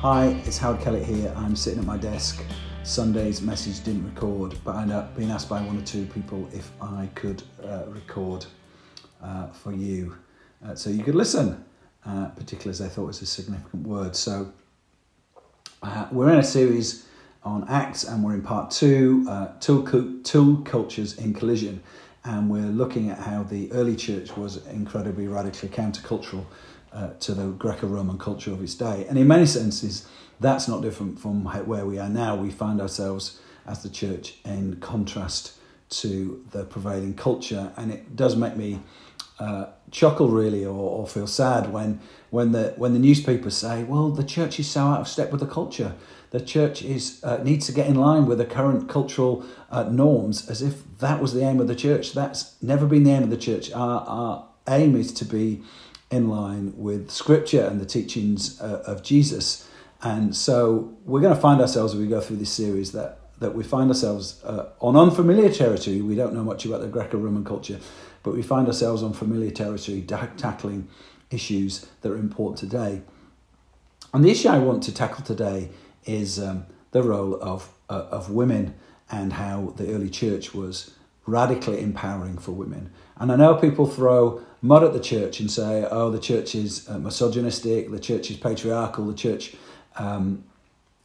Hi, it's Howard Kellett here. I'm sitting at my desk. Sunday's message didn't record, but I've been asked by one or two people if I could uh, record uh, for you uh, so you could listen, uh, particularly as I thought it was a significant word. So uh, we're in a series on Acts and we're in part two, uh, two, two cultures in collision. And we're looking at how the early church was incredibly radically countercultural uh, to the Greco-Roman culture of its day. And in many senses, that's not different from where we are now. We find ourselves as the church in contrast to the prevailing culture, and it does make me uh, chuckle really, or, or feel sad when when the when the newspapers say, "Well, the church is so out of step with the culture." The church is uh, needs to get in line with the current cultural uh, norms, as if that was the aim of the church. That's never been the aim of the church. Our, our aim is to be in line with Scripture and the teachings uh, of Jesus. And so we're going to find ourselves as we go through this series that that we find ourselves uh, on unfamiliar territory. We don't know much about the Greco-Roman culture, but we find ourselves on familiar territory, da- tackling issues that are important today. And the issue I want to tackle today is um, the role of uh, of women and how the early church was radically empowering for women. And I know people throw mud at the church and say, oh, the church is uh, misogynistic, the church is patriarchal, the church um,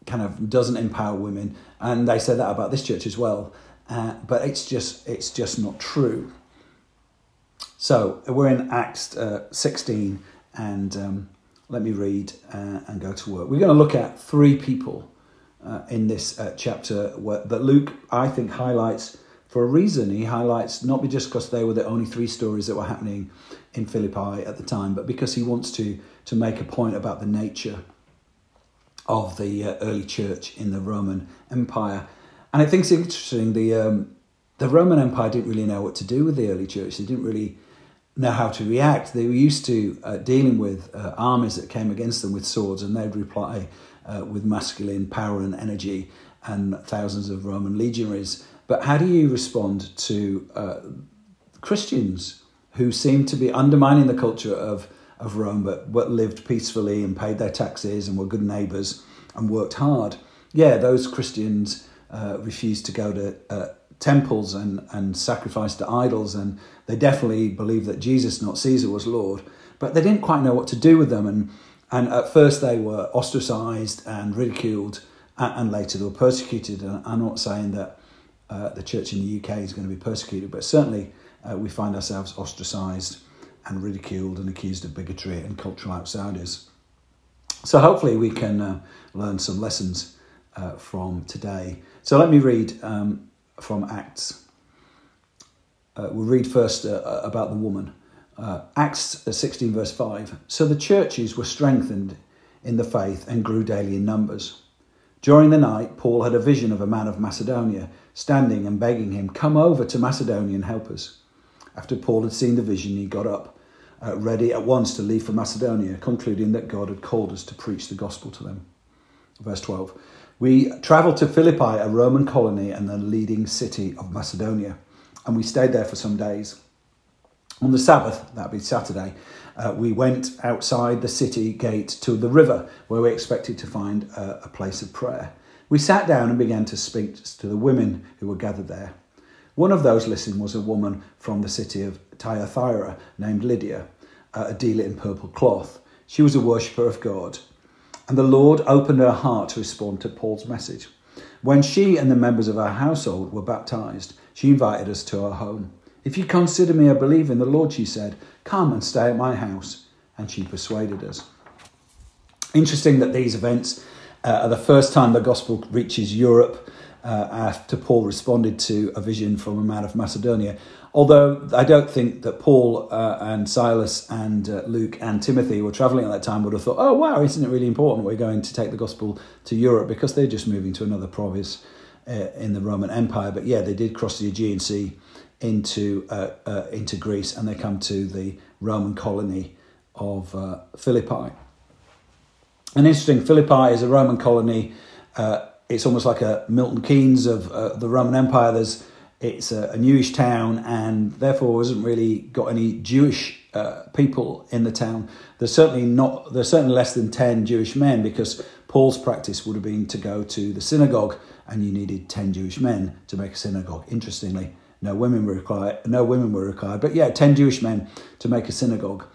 kind of doesn't empower women. And they say that about this church as well. Uh, but it's just, it's just not true. So we're in Acts uh, 16, and um, let me read uh, and go to work. We're going to look at three people uh, in this uh, chapter that Luke, I think, highlights for a reason. He highlights not just because they were the only three stories that were happening in Philippi at the time, but because he wants to, to make a point about the nature of the uh, early church in the Roman Empire. And I think it's interesting, the, um, the Roman Empire didn't really know what to do with the early church. They didn't really know how to react. They were used to uh, dealing with uh, armies that came against them with swords, and they'd reply uh, with masculine power and energy and thousands of Roman legionaries. But how do you respond to uh, Christians who seem to be undermining the culture of, of Rome, but, but lived peacefully and paid their taxes and were good neighbours and worked hard? Yeah, those Christians uh, refused to go to uh, temples and, and sacrifice to idols, and they definitely believed that Jesus, not Caesar, was Lord. But they didn't quite know what to do with them, and, and at first they were ostracised and ridiculed, and, later they were persecuted. And I'm not saying that uh, the church in the UK is going to be persecuted, but certainly uh, we find ourselves ostracised and ridiculed and accused of bigotry and cultural outsiders. So hopefully we can uh, learn some lessons uh, from today. So let me read um, from Acts. Uh, we'll read first about the woman. Acts 16, verse 5. So the churches were strengthened in the faith and grew daily in numbers. During the night, Paul had a vision of a man of Macedonia standing and begging him, Come over to Macedonia and help us. After Paul had seen the vision, he got up, uh, ready at once to leave for Macedonia, concluding that God had called us to preach the gospel to them. Verse 12 We travelled to Philippi, a Roman colony and the leading city of Macedonia, and we stayed there for some days. On the Sabbath, that'd be Saturday, uh, we went outside the city gate to the river where we expected to find a, a place of prayer. We sat down and began to speak to the women who were gathered there. One of those listening was a woman from the city of Thyatira named Lydia, uh, a dealer in purple cloth. She was a worshipper of God. And the Lord opened her heart to respond to Paul's message. When she and the members of her household were baptized, she invited us to her home. If you consider me a believer in the Lord, she said, come and stay at my house. And she persuaded us. Interesting that these events uh, the first time the gospel reaches Europe uh, after Paul responded to a vision from a man of Macedonia. Although I don't think that Paul uh, and Silas and uh, Luke and Timothy were traveling at that time would have thought, oh, wow, isn't it really important we're going to take the gospel to Europe because they're just moving to another province uh, in the Roman Empire. But yeah, they did cross the Aegean Sea into, uh, uh, into Greece and they come to the Roman colony of Philippi. And interesting, Philippi is a Roman colony. it's almost like a Milton Keynes of the Roman Empire. There's it's a, a newish town and therefore hasn't really got any Jewish uh, people in the town. There's certainly not. There's certainly less than ten Jewish men because Paul's practice would have been to go to the synagogue, and you needed ten Jewish men to make a synagogue. Interestingly, no women were required. No women were required, but yeah, ten Jewish men to make a synagogue.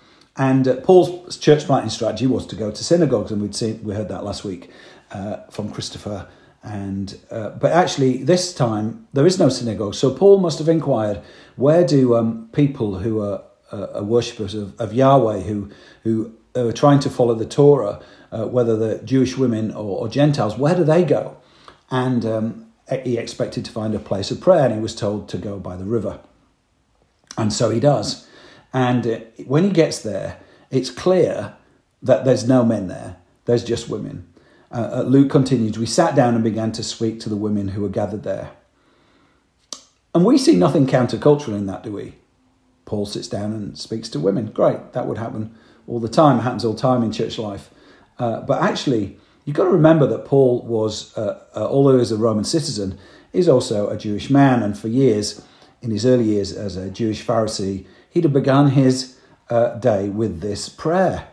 And uh, Paul's church planting strategy was to go to synagogues, and we'd seen we heard that last week uh, from Christopher and uh, but actually, this time there is no synagogue. So Paul must have inquired, where do um, people who are, uh, are worshippers of, of, Yahweh, who who are trying to follow the Torah, uh, whether they're Jewish women or, or, Gentiles, where do they go? And um, he expected to find a place of prayer, and he was told to go by the river. And so he does. And when he gets there, it's clear that there's no men there. There's just women. Uh, uh, Luke continues, We sat down and began to speak to the women who were gathered there. And we see nothing countercultural in that, do we? Paul sits down and speaks to women. Great, that would happen all the time. It happens all the time in church life. Uh, but actually, you've got to remember that Paul was, uh, uh, although he was a Roman citizen, is also a Jewish man. And for years, in his early years as a Jewish Pharisee, he'd have begun his uh, day with this prayer.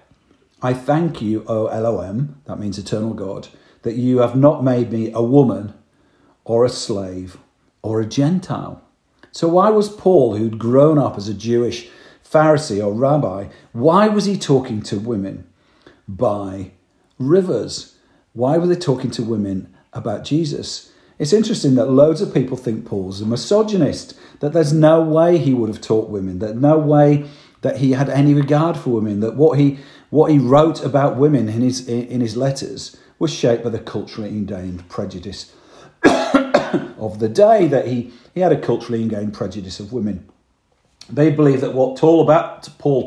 I thank you, O Elohim, that means eternal God, that you have not made me a woman or a slave or a Gentile. So, why was Paul, who'd grown up as a Jewish Pharisee or rabbi, why was he talking to women by rivers? Why were they talking to women about Jesus? It's interesting that loads of people think Paul's a misogynist, that there's no way he would have taught women, that no way that he had any regard for women, that what he what he wrote about women in his, in his letters was shaped by the culturally ingrained prejudice of the day, that he, he had a culturally ingrained prejudice of women. They believe that what Paul,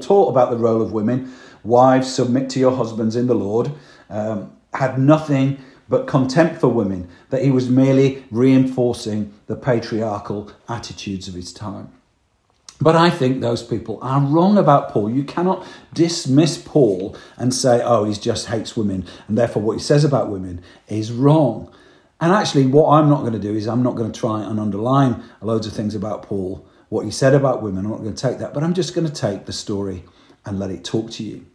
taught about the role of women, wives, submit to your husbands in the Lord, um, had nothing but contempt for women, that he was merely reinforcing the patriarchal attitudes of his time. But I think those people are wrong about Paul. You cannot dismiss Paul and say, oh, he just hates women, and therefore what he says about women is wrong. And actually, what I'm not going to do is I'm not going to try and underline loads of things about Paul, what he said about women. I'm not going to take that, but I'm just going to take the story and let it talk to you.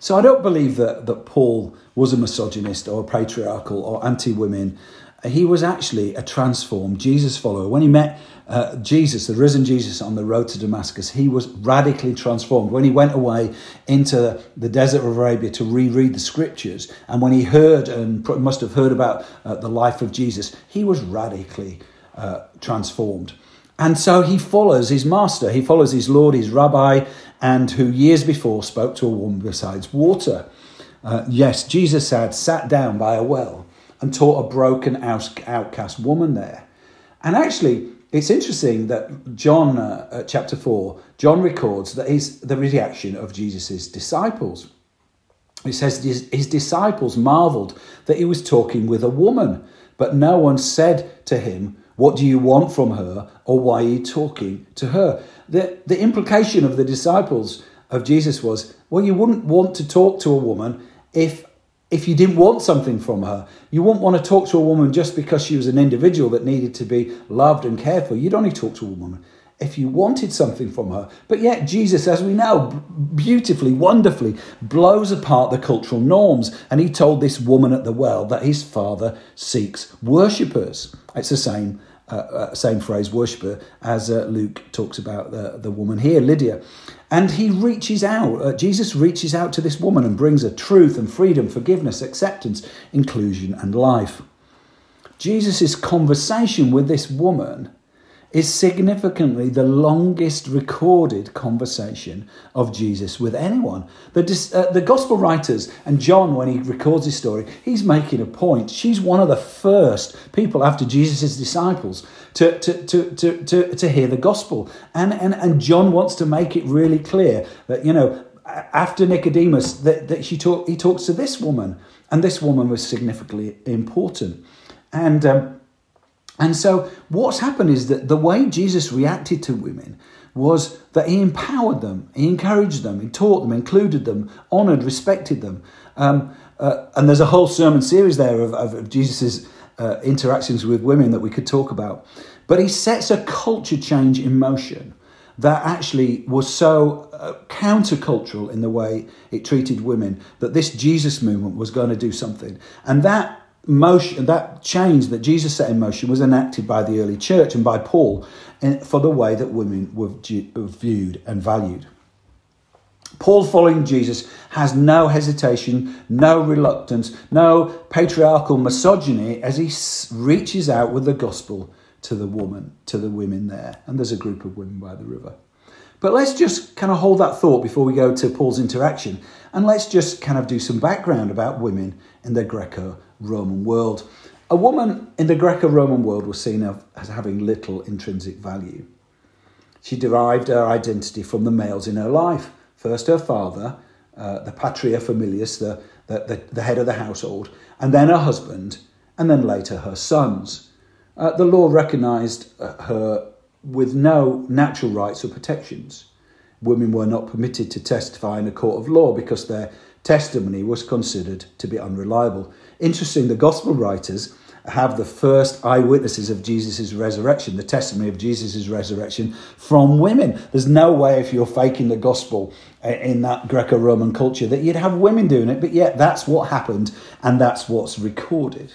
So I don't believe that, that Paul was a misogynist or patriarchal or anti women. He was actually a transformed Jesus follower. When he met uh, Jesus, the risen Jesus on the road to Damascus, he was radically transformed. When he went away into the desert of Arabia to reread the scriptures, and when he heard and must have heard about uh, the life of Jesus, he was radically uh, transformed. And so he follows his master, he follows his Lord, his rabbi, and who years before spoke to a woman besides water. Uh, yes, Jesus had sat down by a well and taught a broken outcast woman there. And actually, it's interesting that John, uh, chapter 4, John records that is the reaction of Jesus' disciples. It says his, his disciples marveled that he was talking with a woman, but no one said to him, What do you want from her, or why are you talking to her? The, the implication of the disciples of Jesus was, Well, you wouldn't want to talk to a woman if if you didn't want something from her. You wouldn't want to talk to a woman just because she was an individual that needed to be loved and cared for. You'd only talk to a woman if you wanted something from her. But yet, Jesus, as we know, beautifully, wonderfully blows apart the cultural norms. And he told this woman at the well that his father seeks worshippers. It's the same. Uh, uh, same phrase, worshipper, as uh, Luke talks about the, the woman here, Lydia. And he reaches out, uh, Jesus reaches out to this woman and brings her truth and freedom, forgiveness, acceptance, inclusion, and life. Jesus' conversation with this woman is significantly the longest recorded conversation of Jesus with anyone. The, uh, the gospel writers, and John, when he records his story, he's making a point. She's one of the first people after Jesus' disciples to, to, to, to, to, to hear the gospel. And, and, and John wants to make it really clear that, you know, after Nicodemus, that, that she talk, he talks to this woman, and this woman was significantly important. And um, and so, what's happened is that the way Jesus reacted to women was that he empowered them, he encouraged them, he taught them, included them, honoured, respected them. Um, uh, and there's a whole sermon series there of, of, of Jesus' uh, interactions with women that we could talk about. But he sets a culture change in motion that actually was so uh, countercultural in the way it treated women that this Jesus movement was going to do something. And that motion, that change that Jesus set in motion was enacted by the early church and by Paul for the way that women were viewed and valued. Paul, following Jesus, has no hesitation, no reluctance, no patriarchal misogyny as he reaches out with the gospel to the woman, to the women there. And there's a group of women by the river. But let's just kind of hold that thought before we go to Paul's interaction. And let's just kind of do some background about women in the Greco Roman world. A woman in the Greco Roman world was seen as having little intrinsic value. She derived her identity from the males in her life. First, her father, uh, the patria familias, the, the, the, head of the household, and then her husband, and then later her sons. Uh, the law recognised uh, her with no natural rights or protections. Women were not permitted to testify in a court of law because their testimony was considered to be unreliable. Interesting, the gospel writers have the first eyewitnesses of Jesus' resurrection, the testimony of Jesus' resurrection from women. There's no way, if you're faking the gospel uh, in that Greco Roman culture, that you'd have women doing it, but yet that's what happened and that's what's recorded.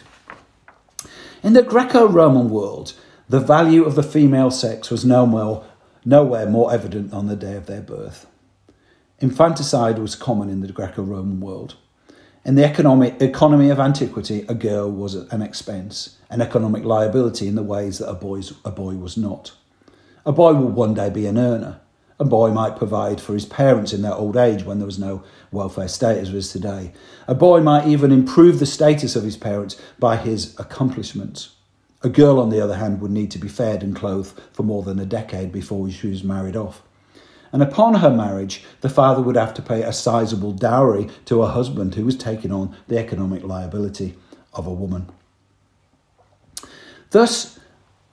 In the Greco Roman world, the value of the female sex was no more, nowhere more evident on the day of their birth. Infanticide was common in the Greco Roman world. In the economic, economy of antiquity, a girl was an expense, an economic liability in the ways that a, boy's, a boy was not. A boy would one day be an earner. A boy might provide for his parents in their old age when there was no welfare state as there is today. A boy might even improve the status of his parents by his accomplishments. A girl, on the other hand, would need to be fed and clothed for more than a decade before she was married off and upon her marriage, the father would have to pay a sizable dowry to her husband who was taking on the economic liability of a woman. Thus,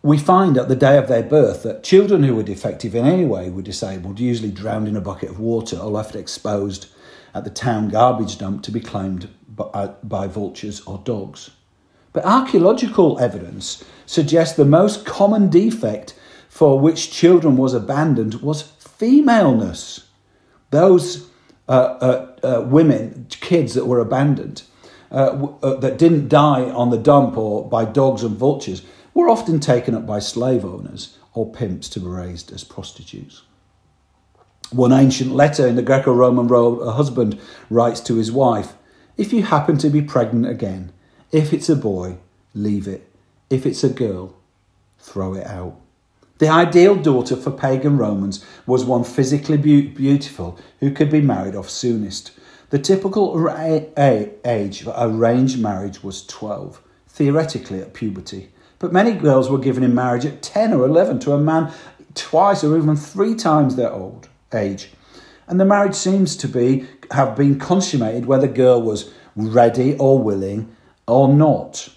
we find at the day of their birth that children who were defective in any way were disabled, usually drowned in a bucket of water or left exposed at the town garbage dump to be claimed by, uh, by vultures or dogs. But archaeological evidence suggests the most common defect for which children was abandoned was femaleness. Those uh, uh, uh, women, kids that were abandoned, uh, w- uh, that didn't die on the dump or by dogs and vultures, were often taken up by slave owners or pimps to be raised as prostitutes. One ancient letter in the Greco Roman world, a husband writes to his wife If you happen to be pregnant again, if it's a boy, leave it. If it's a girl, throw it out. The ideal daughter for pagan Romans was one physically be- beautiful who could be married off soonest. The typical ra- age for arranged marriage was 12, theoretically at puberty. But many girls were given in marriage at 10 or 11 to a man twice or even three times their old age. And the marriage seems to be have been consummated whether the girl was ready or willing or not,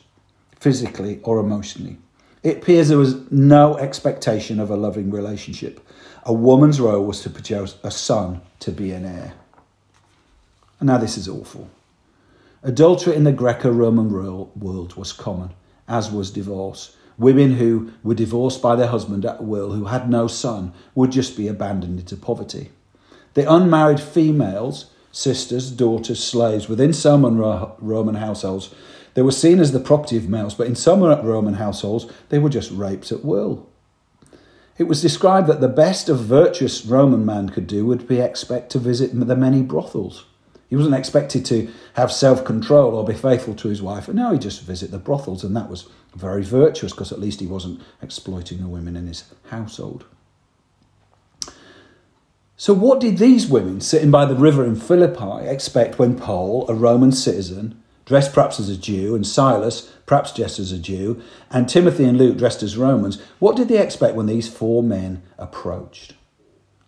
physically or emotionally. It appears there was no expectation of a loving relationship. A woman's role was to produce a son to be an heir. And now this is awful. Adultery in the Greco Roman world was common, as was divorce. Women who were divorced by their husband at will, who had no son, would just be abandoned into poverty. The unmarried females, sisters, daughters, slaves within some Roman households they were seen as the property of males, but in some Roman households, they were just raped at will. It was described that the best a virtuous Roman man could do would be expect to visit the many brothels. He wasn't expected to have self control or be faithful to his wife. And now he just visit the brothels, and that was very virtuous because at least he wasn't exploiting the women in his household. So, what did these women sitting by the river in Philippi expect when Paul, a Roman citizen, dressed perhaps as a Jew, and Silas, perhaps just as a Jew, and Timothy and Luke dressed as Romans, what did they expect when these four men approached?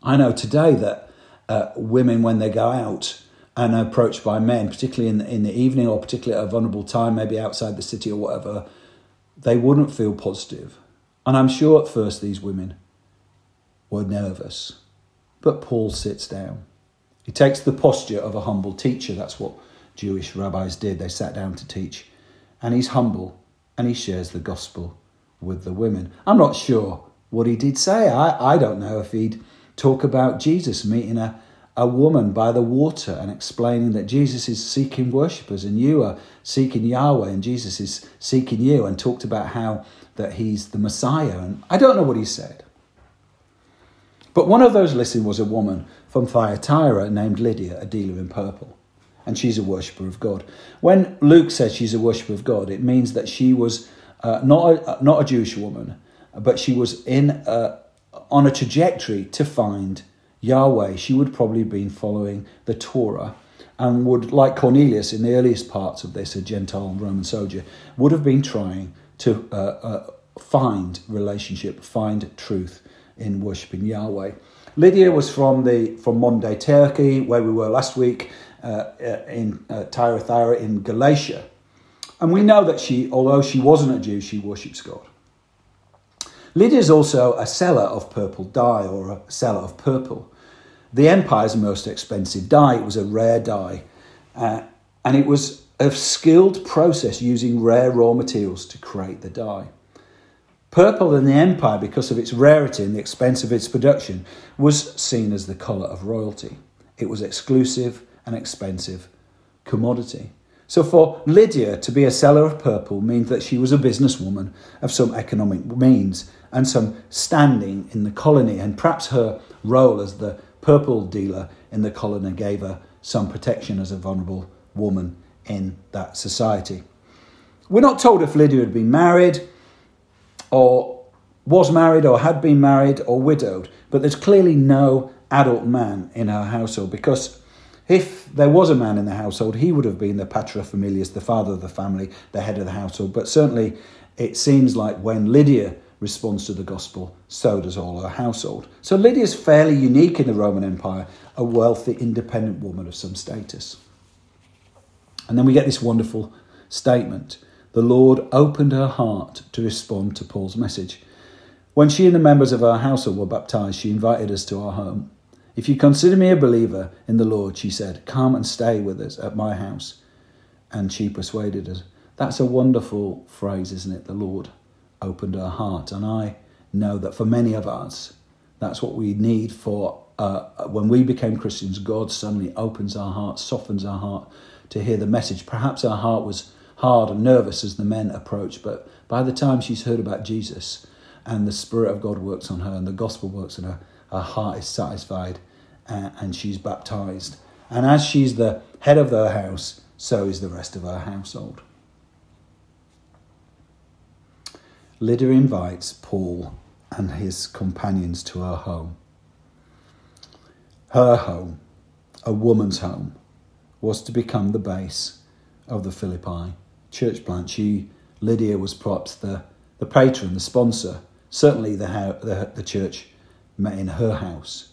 I know today that uh, women, when they go out and are approached by men, particularly in the, in the evening or particularly at a vulnerable time, maybe outside the city or whatever, they wouldn't feel positive. And I'm sure at first these women were nervous but Paul sits down. He takes the posture of a humble teacher. That's what Jewish rabbis did. They sat down to teach. And he's humble and he shares the gospel with the women. I'm not sure what he did say. I, I don't know if he'd talk about Jesus meeting a, a woman by the water and explaining that Jesus is seeking worshippers and you are seeking Yahweh and Jesus is seeking you and talked about how that he's the Messiah. And I don't know what he said. But one of those listening was a woman from Thyatira named Lydia, a dealer in purple. And she's a worshipper of God. When Luke says she's a worshipper of God, it means that she was uh, not, a, not a Jewish woman, but she was in a, on a trajectory to find Yahweh. She would probably have been following the Torah and would, like Cornelius in the earliest parts of this, a Gentile Roman soldier, would have been trying to uh, uh, find relationship, find truth in worshipping Yahweh. Lydia was from the from modern day Turkey, where we were last week, uh, uh in uh, Thyatira in Galatia, and we know that she, although she wasn't a Jew, she worships God. Lydia is also a seller of purple dye or a seller of purple. The empire's most expensive dye. It was a rare dye, uh, and it was a skilled process using rare raw materials to create the dye. Purple in the empire, because of its rarity and the expense of its production, was seen as the colour of royalty. It was exclusive and expensive commodity. So for Lydia to be a seller of purple means that she was a businesswoman of some economic means and some standing in the colony, and perhaps her role as the purple dealer in the colony gave her some protection as a vulnerable woman in that society. We're not told if Lydia had been married or was married or had been married or widowed, but there's clearly no adult man in her household because if there was a man in the household, he would have been the paterfamilias, the father of the family, the head of the household. But certainly it seems like when Lydia responds to the gospel, so does all her household. So Lydia's fairly unique in the Roman Empire, a wealthy, independent woman of some status. And then we get this wonderful statement the Lord opened her heart to respond to Paul's message. When she and the members of her household were baptized, she invited us to our home. If you consider me a believer in the Lord, she said, come and stay with us at my house. And she persuaded us. That's a wonderful phrase, isn't it? The Lord opened her heart. And I know that for many of us, that's what we need for uh, when we became Christians. God suddenly opens our heart, softens our heart to hear the message. Perhaps our heart was hard and nervous as the men approached, But by the time she's heard about Jesus and the Spirit of God works on her and the gospel works on her, her heart is satisfied and, and she's baptized. And as she's the head of her house, so is the rest of her household. Lydia invites Paul and his companions to her home. Her home, a woman's home, was to become the base of the Philippi church plant, she, Lydia, was perhaps the, the patron, the sponsor. Certainly, the, the, the church met in her house.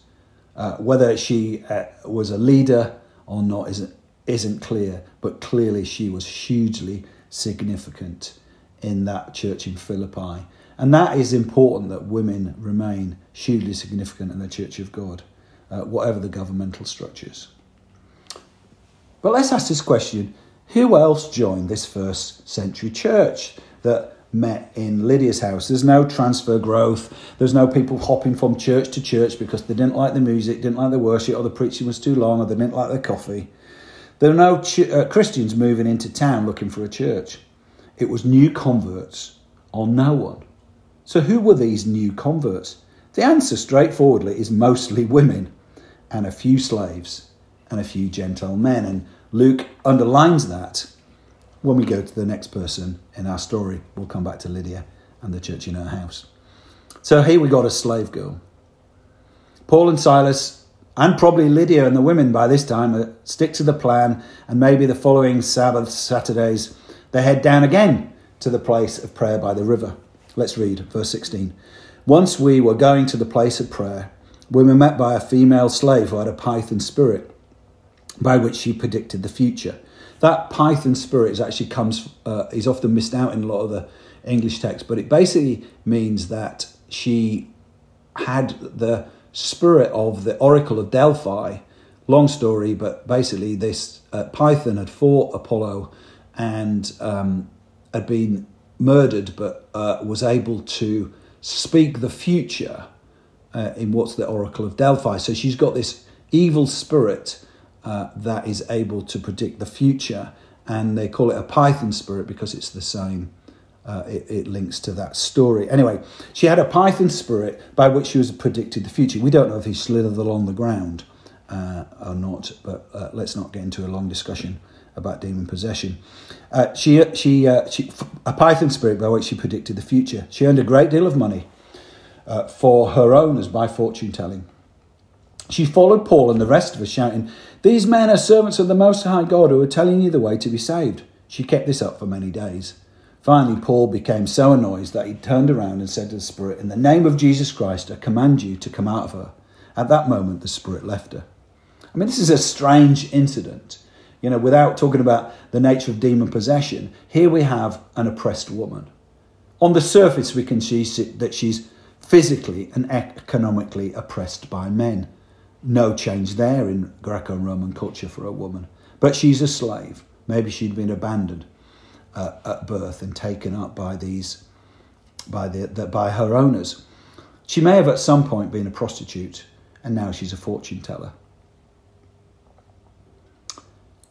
Uh, whether she uh, was a leader or not isn't, isn't clear, but clearly she was hugely significant in that church in Philippi. And that is important that women remain hugely significant in the Church of God, uh, whatever the governmental structures. But let's ask this question who else joined this first century church that met in Lydia's house? There's no transfer growth. There's no people hopping from church to church because they didn't like the music, didn't like the worship, or the preaching was too long, or they didn't like the coffee. There are no ch- uh, Christians moving into town looking for a church. It was new converts or no one. So, who were these new converts? The answer, straightforwardly, is mostly women and a few slaves and a few Gentile men. And Luke underlines that when we go to the next person in our story. We'll come back to Lydia and the church in her house. So here we got a slave girl. Paul and Silas, and probably Lydia and the women by this time, uh, stick to the plan, and maybe the following Sabbath, Saturdays, they head down again to the place of prayer by the river. Let's read verse 16. Once we were going to the place of prayer, we were met by a female slave who had a python spirit by which she predicted the future. That python spirit is actually comes uh, is often missed out in a lot of the English text, but it basically means that she had the spirit of the Oracle of Delphi. Long story, but basically, this uh, Python had fought Apollo and um, had been murdered, but uh, was able to speak the future uh, in what's the Oracle of Delphi. So she's got this evil spirit uh, that is able to predict the future, and they call it a Python spirit because it's the same uh, it, it, links to that story. Anyway, she had a python spirit by which she was predicted the future. We don't know if he slithered along the ground uh, or not, but uh, let's not get into a long discussion about demon possession. Uh, she, she, uh, she, a python spirit by which she predicted the future. She earned a great deal of money for her owners by fortune telling. She followed Paul and the rest of us, shouting, These men are servants of the Most High God who are telling you the way to be saved. She kept this up for many days. Finally, Paul became so annoyed that he turned around and said to the Spirit, In the name of Jesus Christ, I command you to come out of her. At that moment, the Spirit left her. I mean, this is a strange incident. You know, without talking about the nature of demon possession, here we have an oppressed woman. On the surface, we can see that she's physically and economically oppressed by men. No change there in Greco Roman culture for a woman. But she's a slave. Maybe she'd been abandoned uh, at birth and taken up by these by the, the, by her owners. She may have at some point been a prostitute, and now she's a fortune teller.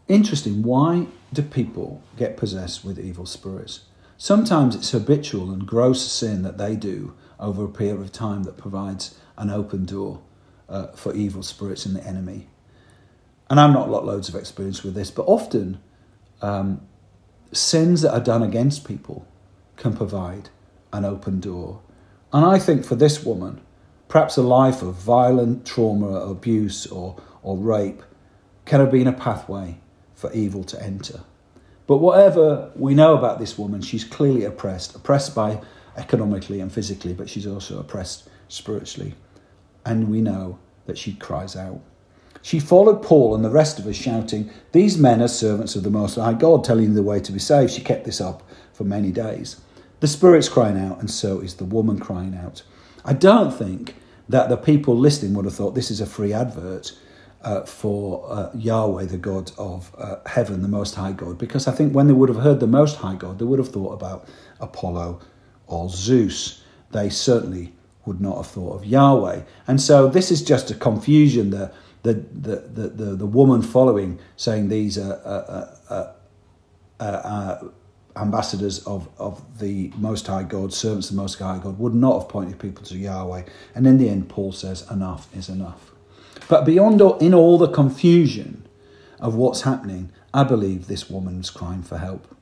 Interesting. Why do people get possessed with evil spirits? Sometimes it's habitual and gross sin that they do over a period of time that provides an open door uh, for evil spirits and the enemy. And I'm not got loads of experience with this, but often um, sins that are done against people can provide an open door. And I think for this woman, perhaps a life of violent trauma, abuse, or, or rape can have been a pathway for evil to enter. But whatever we know about this woman, she's clearly oppressed, oppressed by economically and physically, but she's also oppressed spiritually. And we know that she cries out. She followed Paul and the rest of us, shouting, These men are servants of the Most High God, telling you the way to be saved. She kept this up for many days. The Spirit's crying out, and so is the woman crying out. I don't think that the people listening would have thought this is a free advert uh, for uh, Yahweh, the God of uh, heaven, the Most High God, because I think when they would have heard the Most High God, they would have thought about Apollo or Zeus. They certainly would not have thought of Yahweh. And so this is just a confusion. The, the, the, the, the, woman following saying these are uh, uh, uh, ambassadors of, of the Most High God, servants of the Most High God, would not have pointed people to Yahweh. And in the end, Paul says, enough is enough. But beyond all, in all the confusion of what's happening, I believe this woman's crying for help.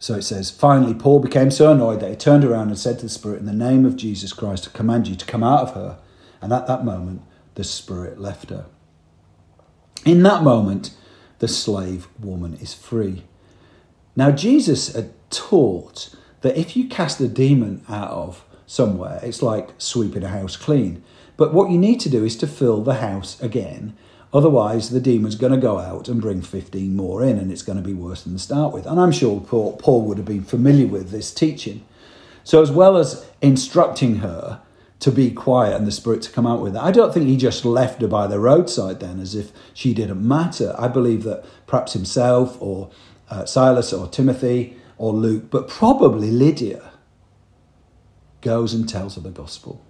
So it says, finally, Paul became so annoyed that he turned around and said to the Spirit, In the name of Jesus Christ, I command you to come out of her. And at that moment, the Spirit left her. In that moment, the slave woman is free. Now, Jesus had taught that if you cast a demon out of somewhere, it's like sweeping a house clean. But what you need to do is to fill the house again. Otherwise, the demon's going to go out and bring 15 more in, and it's going to be worse than to start with. And I'm sure Paul, Paul would have been familiar with this teaching. So, as well as instructing her to be quiet and the Spirit to come out with it. I don't think he just left her by the roadside then as if she didn't matter. I believe that perhaps himself or uh, Silas or Timothy or Luke, but probably Lydia, goes and tells her the gospel.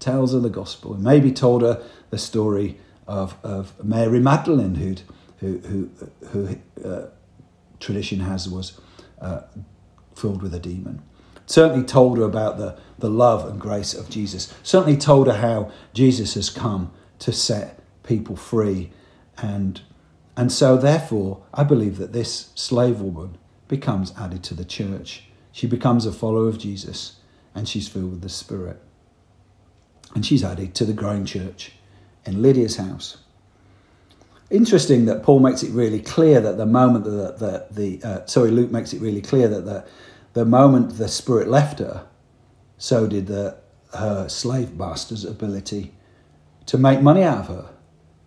Tells her the gospel. And maybe told her the story of, of Mary Magdalene, who, who, who uh, tradition has was uh, filled with a demon. Certainly told her about the, the love and grace of Jesus. Certainly told her how Jesus has come to set people free And, and so, therefore, I believe that this slave woman becomes added to the church. She becomes a follower of Jesus and she's filled with the Spirit. And she's added to the growing church in Lydia's house. Interesting that Paul makes it really clear that the moment that the, the, uh, sorry, Luke makes it really clear that the, the moment the Spirit left her, so did the, her slave master's ability to make money out of her.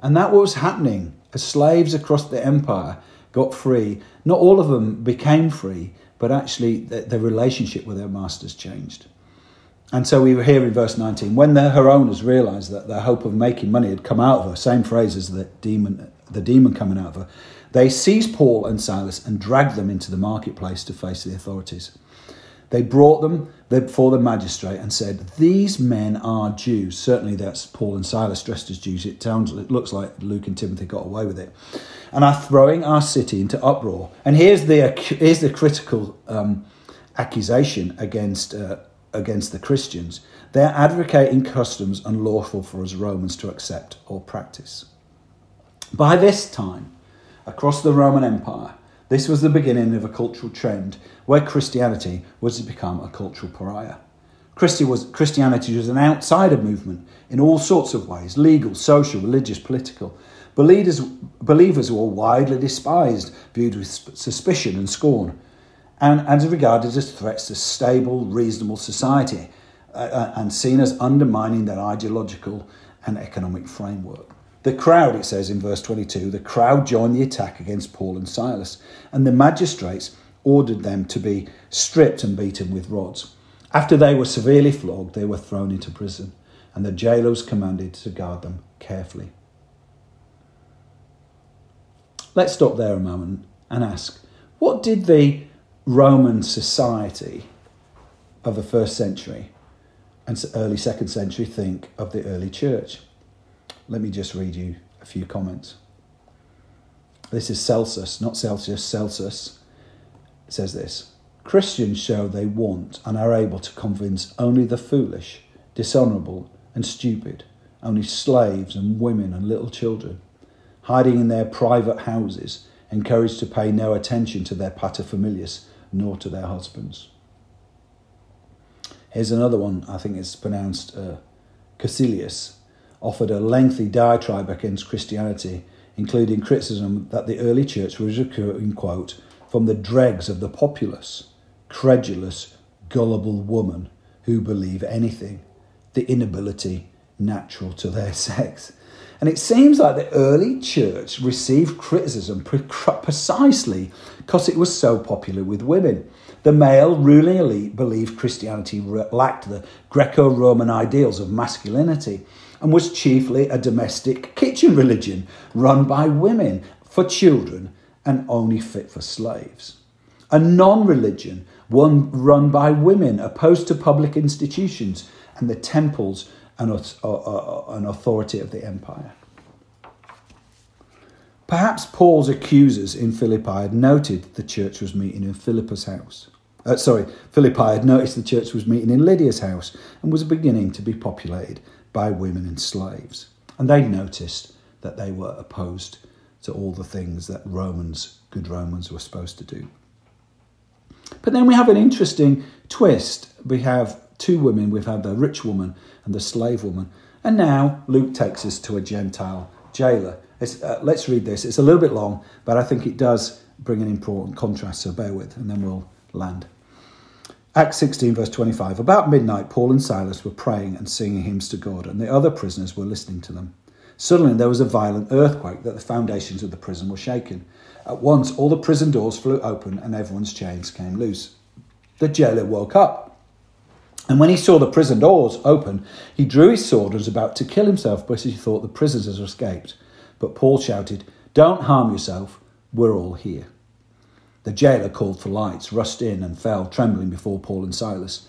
And that was happening as slaves across the empire got free. Not all of them became free, but actually the, the relationship with their masters changed. And so we were here in verse 19. When the, her owners realized that their hope of making money had come out of her, same phrase as the demon, the demon coming out of her, they seized Paul and Silas and dragged them into the marketplace to face the authorities. They brought them before the magistrate and said, These men are Jews. Certainly that's Paul and Silas dressed as Jews. It sounds it looks like Luke and Timothy got away with it. And are throwing our city into uproar. And here's the here's the critical um, accusation against uh, against the Christians. They're advocating customs unlawful for us Romans to accept or practice. By this time, across the Roman Empire, this was the beginning of a cultural trend where Christianity was to become a cultural pariah. Christianity was an outsider movement in all sorts of ways legal, social, religious, political. Believers, believers were widely despised, viewed with suspicion and scorn, and, and regarded as threats to stable, reasonable society, uh, uh and seen as undermining their ideological and economic framework. The crowd, it says in verse 22, the crowd joined the attack against Paul and Silas, and the magistrates ordered them to be stripped and beaten with rods. After they were severely flogged, they were thrown into prison, and the jailer was commanded to guard them carefully. Let's stop there a moment and ask what did the Roman society of the first century and early second century think of the early church? Let me just read you a few comments. This is Celsus, not Celsius, Celsus. Says this Christians show they want and are able to convince only the foolish, dishonourable, and stupid, only slaves and women and little children, hiding in their private houses, encouraged to pay no attention to their paterfamilias nor to their husbands. Here's another one, I think it's pronounced uh, offered a lengthy diatribe against Christianity, including criticism that the early church was recruiting, quote, from the dregs of the populace, credulous, gullible woman who believe anything, the inability natural to their sex. And it seems like the early church received criticism precisely because it was so popular with women. The male ruling elite believed Christianity lacked the Greco Roman ideals of masculinity and was chiefly a domestic kitchen religion run by women for children and only fit for slaves. A non religion, one run by women, opposed to public institutions and the temples uh, authority of the empire. Perhaps Paul's accusers in Philippi had noted the church was meeting in Philippa's house. Uh, sorry, Philippi had noticed the church was meeting in Lydia's house and was beginning to be populated by women and slaves. And they noticed that they were opposed to all the things that Romans, good Romans, were supposed to do. But then we have an interesting twist. We have two women, we've had the rich woman and the slave woman. And now Luke takes us to a Gentile jailer. Uh, let's read this. It's a little bit long, but I think it does bring an important contrast, so bear with, and then we'll land. Acts 16, verse 25. About midnight, Paul and Silas were praying and singing hymns to God, and the other prisoners were listening to them. Suddenly, there was a violent earthquake that the foundations of the prison were shaken. At once, all the prison doors flew open and everyone's chains came loose. The jailer woke up. And when he saw the prison doors open, he drew his sword and was about to kill himself because he thought the prisoners had escaped. But Paul shouted, Don't harm yourself, we're all here. The jailer called for lights, rushed in, and fell trembling before Paul and Silas.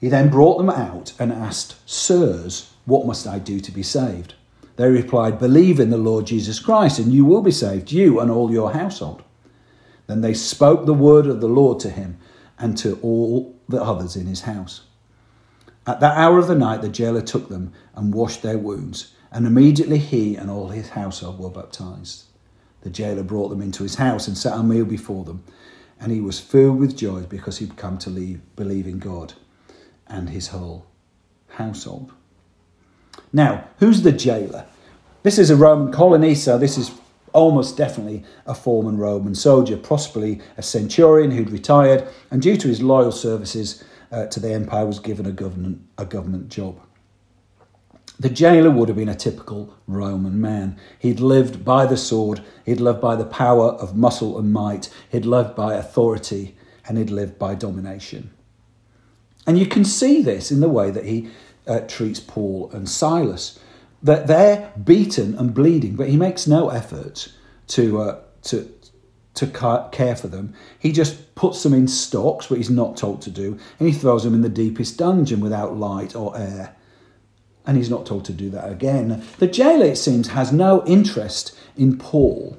He then brought them out and asked, Sirs, what must I do to be saved? They replied, Believe in the Lord Jesus Christ, and you will be saved, you and all your household. Then they spoke the word of the Lord to him and to all the others in his house. At that hour of the night, the jailer took them and washed their wounds, And immediately he and all his household were baptized. The jailer brought them into his house and set a meal before them. And he was filled with joy because he'd come to leave, believe in God and his whole household. Now, who's the jailer? This is a Roman colony, so this is almost definitely a former Roman soldier, possibly a centurion who'd retired, and due to his loyal services uh, to the empire, was given a government, a government job. The jailer would have been a typical Roman man. He'd lived by the sword, he'd lived by the power of muscle and might, he'd lived by authority, and he'd lived by domination. And you can see this in the way that he uh, treats Paul and Silas. That they're beaten and bleeding, but he makes no effort to, uh, to, to care for them. He just puts them in stocks, which he's not told to do, and he throws them in the deepest dungeon without light or air and he's not told to do that again. The jailer, it seems, has no interest in Paul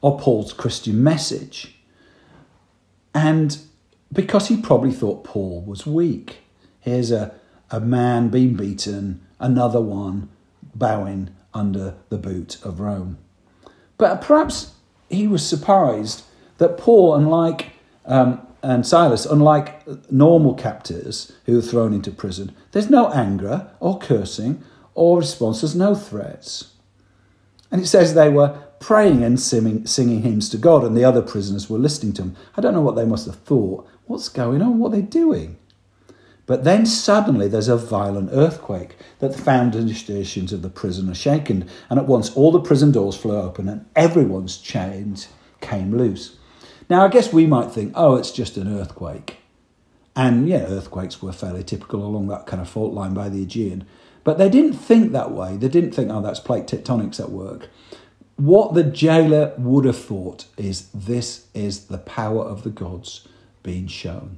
or Paul's Christian message. And because he probably thought Paul was weak. Here's a, a man being beaten, another one bowing under the boot of Rome. But perhaps he was surprised that Paul, unlike um, and Silas, unlike normal captors who are thrown into prison, there's no anger or cursing or responses, no threats. And it says they were praying and singing, singing hymns to God, and the other prisoners were listening to them. I don't know what they must have thought. What's going on? What are they doing? But then suddenly there's a violent earthquake that the foundations of the prison are shaken, and at once all the prison doors flew open and everyone's chains came loose. Now, I guess we might think, oh, it's just an earthquake. And yeah, earthquakes were fairly typical along that kind of fault line by the Aegean. But they didn't think that way. They didn't think, oh, that's plate tectonics at work. What the jailer would have thought is this is the power of the gods being shown.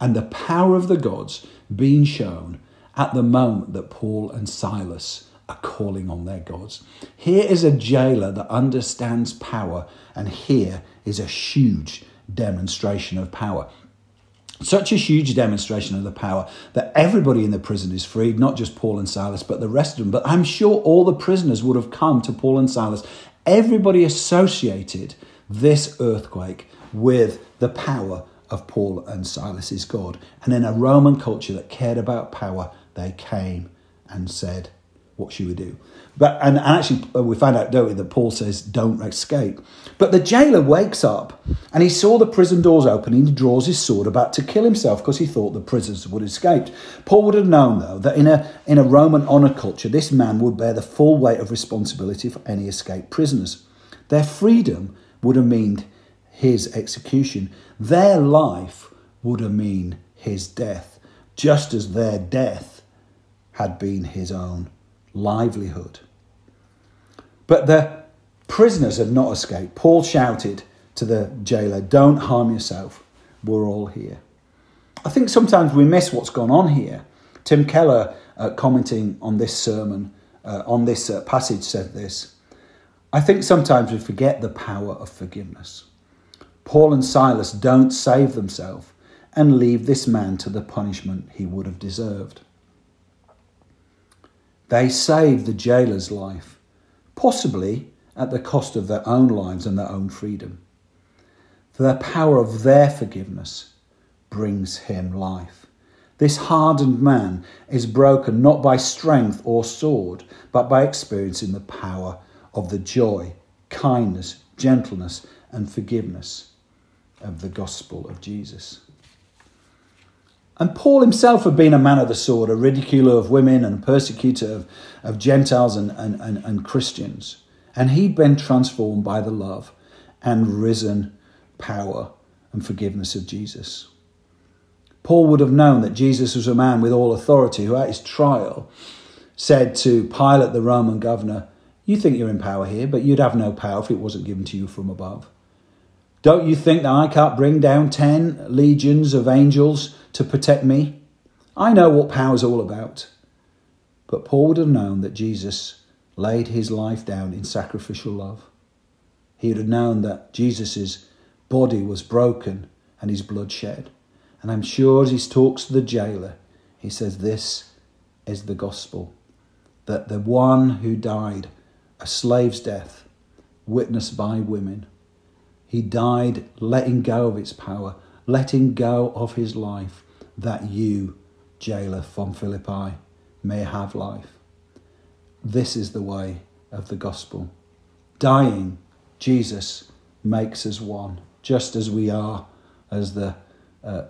And the power of the gods being shown at the moment that Paul and Silas are calling on their gods. Here is a jailer that understands power, and here is a huge demonstration of power. Such a huge demonstration of the power that everybody in the prison is freed, not just Paul and Silas, but the rest of them. But I'm sure all the prisoners would have come to Paul and Silas. Everybody associated this earthquake with the power of Paul and Silas's God. And in a Roman culture that cared about power, they came and said, What should we do? But and, actually, uh, we find out, don't we, that Paul says, "Don't escape." But the jailer wakes up and he saw the prison doors open. And he draws his sword about to kill himself because he thought the prisoners would escape. Paul would have known, though, that in a in a Roman honor culture, this man would bear the full weight of responsibility for any escaped prisoners. Their freedom would have meant his execution. Their life would have mean his death, just as their death had been his own livelihood. But the prisoners had not escaped. Paul shouted to the jailer, Don't harm yourself, we're all here. I think sometimes we miss what's gone on here. Tim Keller, uh, commenting on this sermon, uh, on this uh, passage, said this I think sometimes we forget the power of forgiveness. Paul and Silas don't save themselves and leave this man to the punishment he would have deserved. They save the jailer's life, possibly at the cost of their own lives and their own freedom. The power of their forgiveness brings him life. This hardened man is broken not by strength or sword, but by experiencing the power of the joy, kindness, gentleness, and forgiveness of the gospel of Jesus. And Paul himself had been a man of the sword, a ridiculer of women and a persecutor of, of Gentiles and, and, and, and Christians. And he'd been transformed by the love and risen power and forgiveness of Jesus. Paul would have known that Jesus was a man with all authority who, at his trial, said to Pilate, the Roman governor, You think you're in power here, but you'd have no power if it wasn't given to you from above. Don't you think that I can't bring down ten legions of angels to protect me? I know what power's all about. But Paul would have known that Jesus laid his life down in sacrificial love. He would have known that Jesus' body was broken and his blood shed. And I'm sure as he talks to the jailer, he says, This is the gospel. that the one who died a slave's death, witnessed by women, he died letting go of its power, letting go of his life, that you, jailer from Philippi, may have life. This is the way of the gospel. Dying, Jesus makes us one, just as we are, as the uh,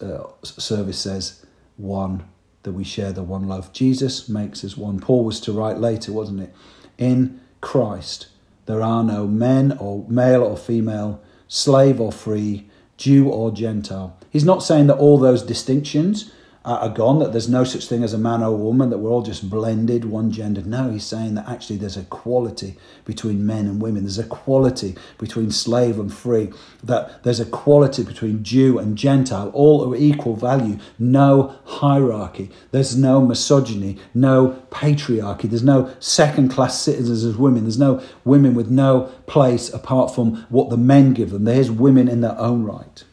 uh, service says, one, that we share the one love. Jesus makes us one. Paul was to write later, wasn't it? In Christ, there are no men or male or female, slave or free, Jew or Gentile. He's not saying that all those distinctions are gone, that there's no such thing as a man or a woman, that we're all just blended, one gendered. No, he's saying that actually there's a quality between men and women. There's a quality between slave and free. That there's a quality between Jew and Gentile, all of equal value. No hierarchy. There's no misogyny, no patriarchy. There's no second class citizens as women. There's no women with no place apart from what the men give them. There's women in their own right.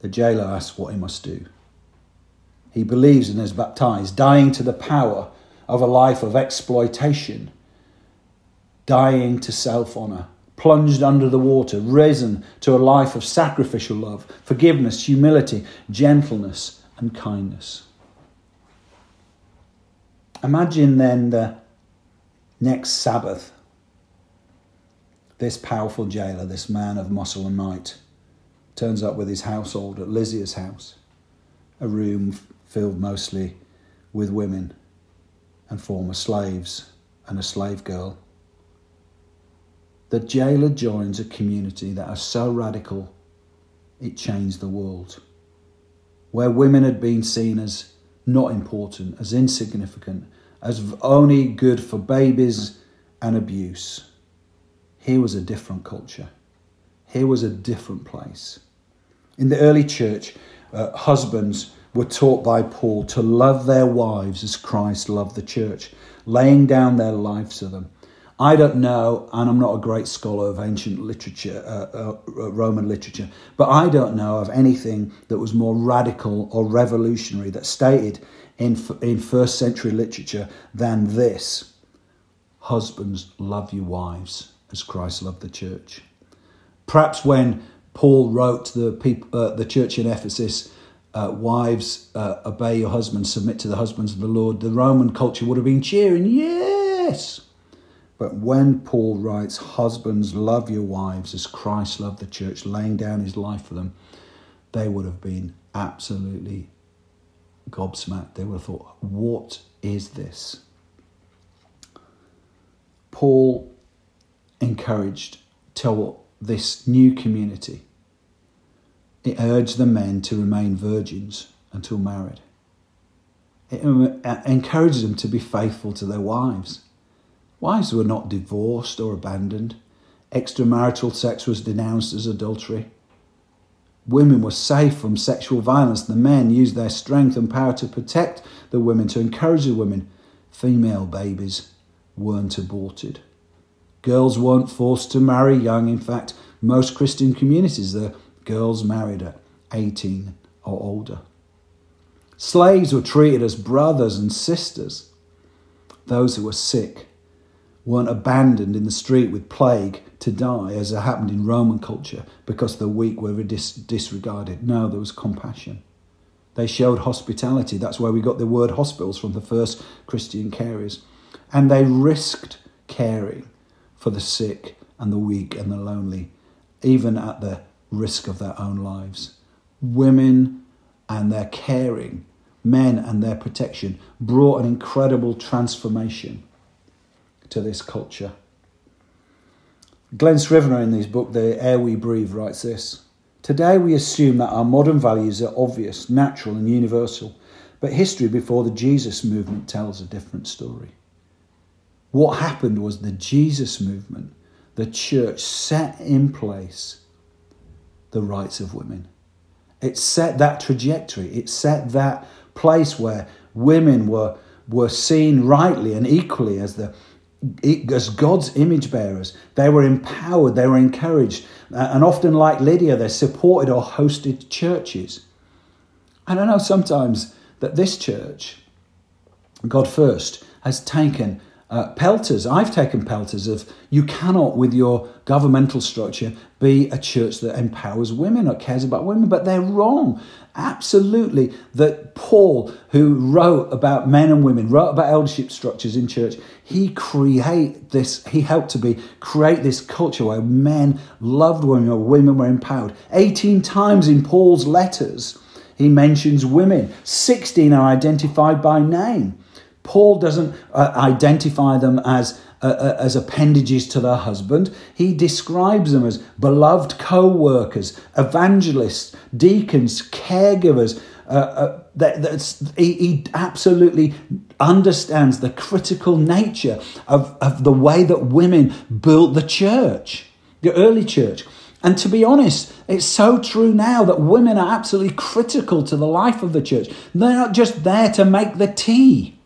The jailer asks what he must do. He believes and is baptized, dying to the power of a life of exploitation, dying to self honour, plunged under the water, risen to a life of sacrificial love, forgiveness, humility, gentleness, and kindness. Imagine then the next Sabbath, this powerful jailer, this man of muscle and might turns up with his household at Lydia's house, a room filled mostly with women and former slaves and a slave girl. The jailer joins a community that are so radical it changed the world. Where women had been seen as not important, as insignificant, as only good for babies and abuse. Here was a different culture. Here was a different place. In the early church, uh, husbands were taught by Paul to love their wives as Christ loved the church, laying down their lives for them. I don't know, and I'm not a great scholar of ancient literature, uh, uh, uh, Roman literature, but I don't know of anything that was more radical or revolutionary that stated in, in first century literature than this Husbands, love your wives as Christ loved the church. Perhaps when Paul wrote to the people, uh, the church in Ephesus, uh, "Wives, uh, obey your husbands, submit to the husbands of the Lord." The Roman culture would have been cheering, "Yes!" But when Paul writes, "Husbands, love your wives as Christ loved the church, laying down His life for them," they would have been absolutely gobsmacked. They would have thought, "What is this?" Paul encouraged this new community it urged the men to remain virgins until married. It uh, encouraged them to be faithful to their wives. Wives were not divorced or abandoned. Extramarital sex was denounced as adultery. Women were safe from sexual violence. The men used their strength and power to protect the women, to encourage the women. Female babies weren't aborted. Girls weren't forced to marry young. In fact, most Christian communities, the girls married at 18 or older. Slaves were treated as brothers and sisters. Those who were sick weren't abandoned in the street with plague to die, as it happened in Roman culture, because the weak were dis- disregarded. No, there was compassion. They showed hospitality. That's where we got the word hospitals from the first Christian carers. And they risked caring for the sick and the weak and the lonely, even at the risk of their own lives. Women and their caring, men and their protection brought an incredible transformation to this culture. Glen Scrivener in his book, The Air We Breathe, writes this Today we assume that our modern values are obvious, natural, and universal, but history before the Jesus movement tells a different story. What happened was the Jesus movement, the church set in place the rights of women. It set that trajectory, it set that place where women were, were seen rightly and equally as the as God's image bearers. They were empowered, they were encouraged, uh, and often, like Lydia, they supported or hosted churches. And I know sometimes that this church God First has taken uh, pelters. I've taken pelters of you cannot, with your governmental structure, be a church that empowers women or cares about women, but they're wrong. Absolutely. That Paul, who wrote about men and women, wrote about eldership structures in church, he create this, he helped to be create this culture where men loved women or women were empowered. 18 times in Paul's letters, he mentions women. 16 are identified by name. Paul doesn't uh, identify them as uh, uh, as appendages to their husband. He describes them as beloved co workers, evangelists, deacons, caregivers. Uh, uh, that, he, he, absolutely understands the critical nature of, of the way that women built the church, the early church. And to be honest, it's so true now that women are absolutely critical to the life of the church. They're not just there to make the tea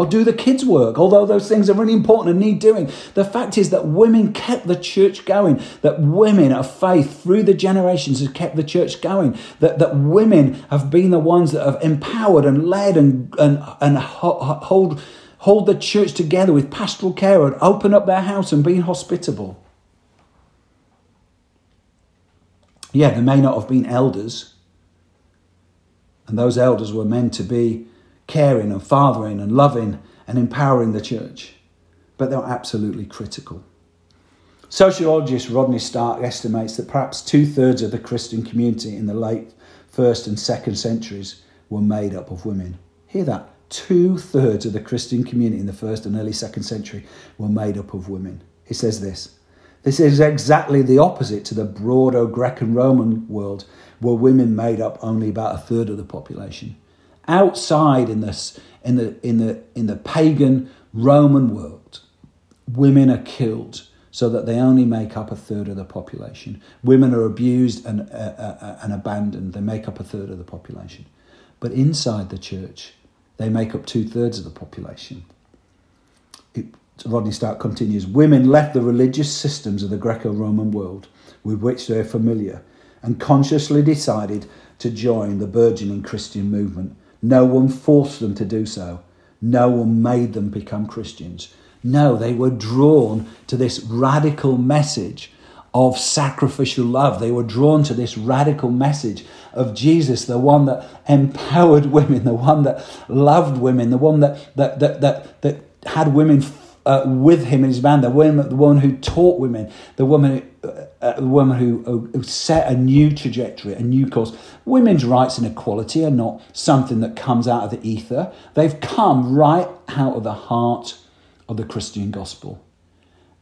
or do the kids' work, although those things are really important and need doing. The fact is that women kept the church going, that women of faith through the generations have kept the church going, that, that women have been the ones that have empowered and led and, and, and hold, hold the church together with pastoral care and open up their house and being hospitable. Yeah, there may not have been elders, and those elders were meant to be caring and fathering and loving and empowering the church. But they're absolutely critical. Sociologist Rodney Stark estimates that perhaps two thirds of the Christian community in the late first and second centuries were made up of women. Hear that? Two thirds of the Christian community in the first and early second century were made up of women. He says this This is exactly the opposite to the broader Greco Roman world, where women made up only about a third of the population outside in this in the in the in the pagan Roman world, women are killed so that they only make up a third of the population. Women are abused and uh, uh, uh, and abandoned. They make up a third of the population, but inside the church, they make up two thirds of the population. It, Rodney Stark continues Women left the religious systems of the Greco Roman world with which they are familiar and consciously decided to join the burgeoning Christian movement no one forced them to do so. No one made them become Christians. No, they were drawn to this radical message of sacrificial love. They were drawn to this radical message of Jesus, the one that empowered women, the one that loved women, the one that, that, that, that, that had women uh, with him and his band, the woman, the one who taught women, the woman, uh, uh, the woman who, who set a new trajectory, a new course. Women's rights and equality are not something that comes out of the ether. They've come right out of the heart of the Christian gospel.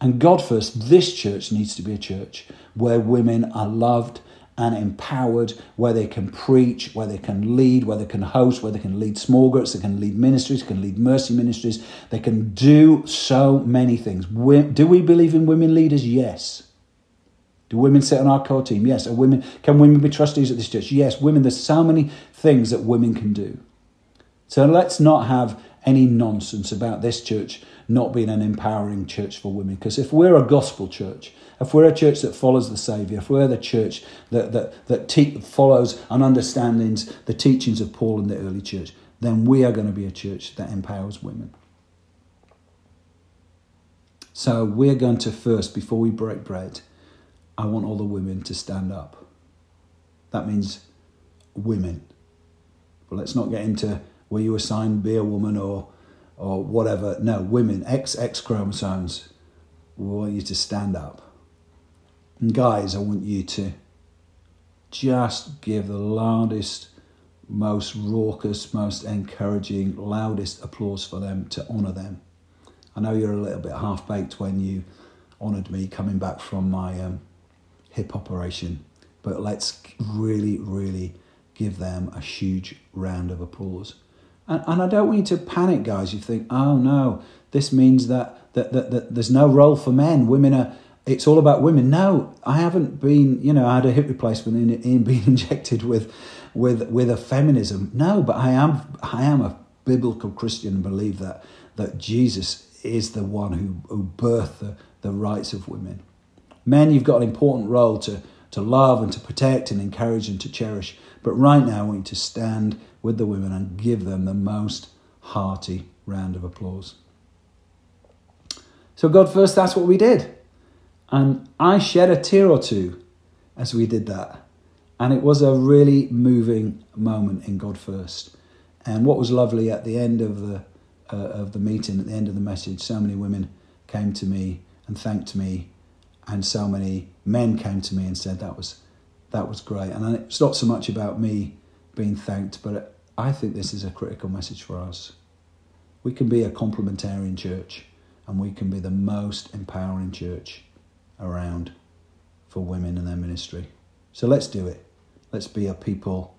And God first, this church needs to be a church where women are loved and empowered, where they can preach, where they can lead, where they can host, where they can lead small groups, they can lead ministries, can lead mercy ministries. They can do so many things. Do we believe in women leaders? Yes. Do women sit on our core team? Yes. Are women can women be trustees at this church? Yes. Women, there's so many things that women can do. So let's not have any nonsense about this church not being an empowering church for women. Because if we're a gospel church, if we're a church that follows the Saviour, if we're the church that, that, that te- follows and understands the teachings of Paul and the early church, then we are going to be a church that empowers women. So we're going to first, before we break bread, I want all the women to stand up. That means women. But let's not get into were you assigned be a woman or or whatever. No, women, X X chromosomes. We want you to stand up. And guys, I want you to just give the loudest, most raucous, most encouraging, loudest applause for them to honour them. I know you're a little bit half baked when you honoured me coming back from my um, hip operation, but let's really, really give them a huge round of applause. And, and I don't want you to panic, guys. You think, oh no, this means that, that, that, that there's no role for men. Women are it's all about women. No, I haven't been, you know, I had a hip replacement in, in being injected with, with, with a feminism. No, but I am, I am a biblical Christian and believe that, that Jesus is the one who, who birthed the, the rights of women. Men, you've got an important role to, to love and to protect and encourage and to cherish. But right now, I want you to stand with the women and give them the most hearty round of applause. So, God first, that's what we did. And I shed a tear or two as we did that. And it was a really moving moment in God first. And what was lovely at the end of the uh, of the meeting, at the end of the message, so many women came to me and thanked me, and so many men came to me and said that was that was great. And it's not so much about me being thanked, but I think this is a critical message for us. We can be a complementarian church, and we can be the most empowering church around for women and their ministry. So let's do it. Let's be a people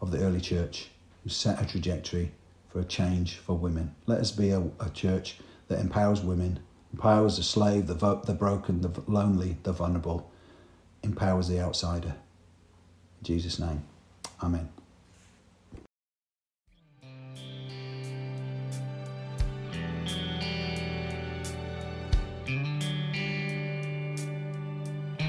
of the early church who set a trajectory for a change for women. Let us be a, a church that empowers women, empowers the slave, the, vo- the broken, the lonely, the vulnerable, empowers the outsider. In Jesus' name, Amen.